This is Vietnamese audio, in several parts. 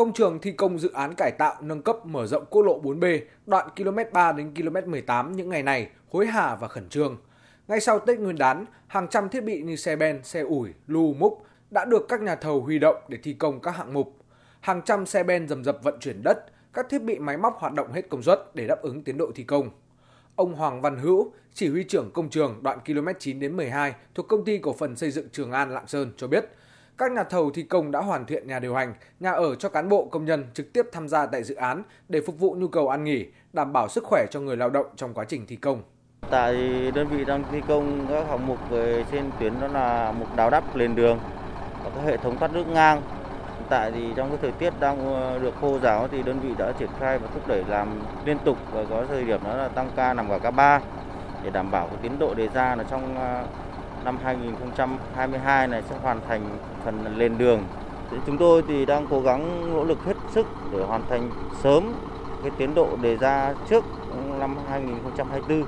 công trường thi công dự án cải tạo nâng cấp mở rộng quốc lộ 4B đoạn km 3 đến km 18 những ngày này hối hả và khẩn trương. Ngay sau Tết Nguyên đán, hàng trăm thiết bị như xe ben, xe ủi, lu múc đã được các nhà thầu huy động để thi công các hạng mục. Hàng trăm xe ben dầm dập vận chuyển đất, các thiết bị máy móc hoạt động hết công suất để đáp ứng tiến độ thi công. Ông Hoàng Văn Hữu, chỉ huy trưởng công trường đoạn km 9 đến 12 thuộc công ty cổ phần xây dựng Trường An Lạng Sơn cho biết, các nhà thầu thi công đã hoàn thiện nhà điều hành, nhà ở cho cán bộ công nhân trực tiếp tham gia tại dự án để phục vụ nhu cầu ăn nghỉ, đảm bảo sức khỏe cho người lao động trong quá trình thi công. Tại đơn vị đang thi công các hạng mục về trên tuyến đó là mục đào đắp nền đường và các hệ thống thoát nước ngang. Tại thì trong cái thời tiết đang ờ, được khô ráo thì đơn vị đã triển khai và thúc đẩy làm liên tục và có thời điểm đó là tăng ca nằm cả ca 3 để đảm bảo cái tiến độ đề ra là trong ờ, năm 2022 này sẽ hoàn thành phần lên đường. Thì Chúng tôi thì đang cố gắng nỗ lực hết sức để hoàn thành sớm cái tiến độ đề ra trước năm 2024.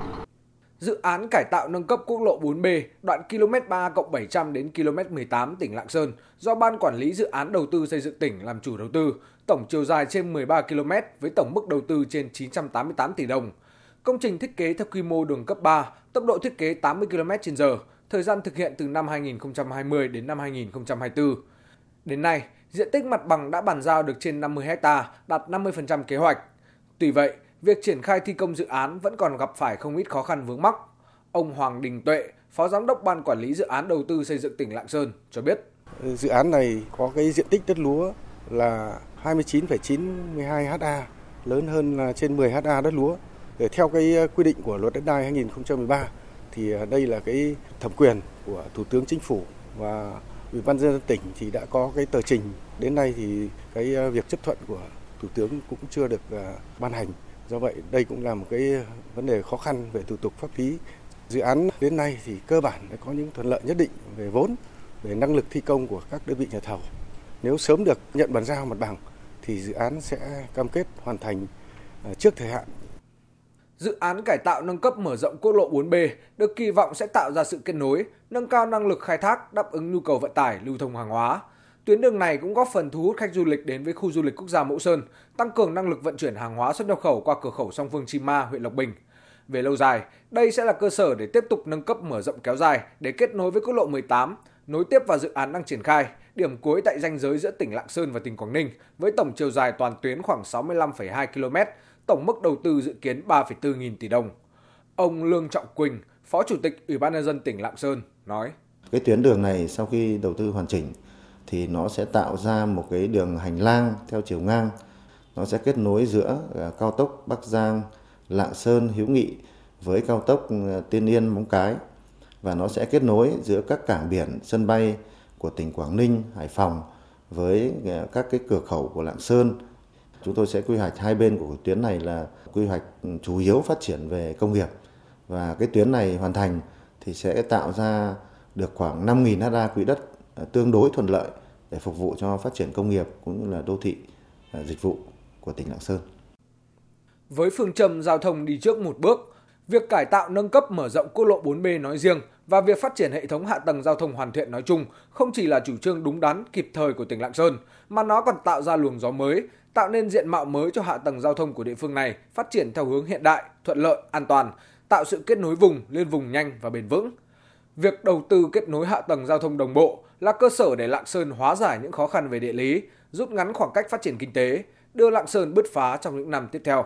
Dự án cải tạo nâng cấp quốc lộ 4B đoạn km 3 700 đến km 18 tỉnh Lạng Sơn do Ban Quản lý Dự án Đầu tư xây dựng tỉnh làm chủ đầu tư, tổng chiều dài trên 13 km với tổng mức đầu tư trên 988 tỷ đồng. Công trình thiết kế theo quy mô đường cấp 3, tốc độ thiết kế 80 km/h, thời gian thực hiện từ năm 2020 đến năm 2024. Đến nay, diện tích mặt bằng đã bàn giao được trên 50 ha, đạt 50% kế hoạch. Tuy vậy, việc triển khai thi công dự án vẫn còn gặp phải không ít khó khăn vướng mắc. Ông Hoàng Đình Tuệ, Phó Giám đốc Ban Quản lý Dự án Đầu tư xây dựng tỉnh Lạng Sơn cho biết. Ờ, dự án này có cái diện tích đất lúa là 29,92 ha, lớn hơn là trên 10 ha đất lúa. Để theo cái ờ, quy định của luật đất đai 2013 thì à, đây là cái thẩm quyền của Thủ tướng Chính phủ và Ủy ban dân tỉnh thì đã có cái tờ trình đến nay thì cái à, việc chấp thuận của Thủ tướng cũng chưa được à, ban hành. Do vậy đây cũng là một cái vấn đề khó khăn về thủ tục pháp lý. Dự án đến nay thì cơ bản đã có những thuận lợi nhất định về vốn, về năng lực thi công của các đơn vị nhà thầu. Nếu sớm được nhận bàn giao mặt bằng thì dự án sẽ cam kết hoàn thành trước thời hạn Dự án cải tạo nâng cấp mở rộng quốc lộ 4B được kỳ vọng sẽ tạo ra sự kết nối, nâng cao năng lực khai thác, đáp ứng nhu cầu vận tải, lưu thông hàng hóa. Tuyến đường này cũng góp phần thu hút khách du lịch đến với khu du lịch quốc gia Mẫu Sơn, tăng cường năng lực vận chuyển hàng hóa xuất nhập khẩu qua cửa khẩu song phương Chim Ma, huyện Lộc Bình. Về lâu dài, đây sẽ là cơ sở để tiếp tục nâng cấp mở rộng kéo dài để kết nối với quốc lộ 18, nối tiếp vào dự án đang triển khai, điểm cuối tại ranh giới giữa tỉnh Lạng Sơn và tỉnh Quảng Ninh với tổng chiều dài toàn tuyến khoảng 65,2 km, tổng mức đầu tư dự kiến 3,4 nghìn tỷ đồng. Ông Lương Trọng Quỳnh, Phó Chủ tịch Ủy ban nhân dân tỉnh Lạng Sơn nói: Cái tuyến đường này sau khi đầu tư hoàn chỉnh thì nó sẽ tạo ra một cái đường hành lang theo chiều ngang. Nó sẽ kết nối giữa à, cao tốc Bắc Giang, Lạng Sơn, Hiếu Nghị với cao tốc à, Tiên Yên, Móng Cái và nó sẽ kết nối giữa các cảng biển, sân bay của tỉnh Quảng Ninh, Hải Phòng với à, các cái cửa khẩu của Lạng Sơn, Chúng tôi sẽ quy hoạch hai bên của tuyến này là quy hoạch chủ yếu phát triển về công nghiệp và cái tuyến này hoàn thành thì sẽ tạo ra được khoảng 5.000 ha quỹ đất à, tương đối thuận lợi để phục vụ cho phát triển công nghiệp cũng như là đô thị à, dịch vụ của tỉnh Lạng Sơn. Với phương châm giao thông đi trước một bước, việc cải tạo nâng cấp mở rộng quốc lộ 4B nói riêng và việc phát triển hệ thống hạ tầng giao thông hoàn thiện nói chung không chỉ là chủ trương đúng đắn, kịp thời của tỉnh Lạng Sơn, mà nó còn tạo ra luồng gió mới, tạo nên diện mạo mới cho hạ tầng giao thông của địa phương này phát triển theo hướng hiện đại, thuận lợi, an toàn, tạo sự kết nối vùng liên vùng nhanh và bền vững. Việc đầu tư kết nối hạ tầng giao thông đồng bộ là cơ sở để Lạng Sơn hóa giải những khó khăn về địa lý, rút ngắn khoảng cách phát triển kinh tế, đưa Lạng Sơn bứt phá trong những năm tiếp theo.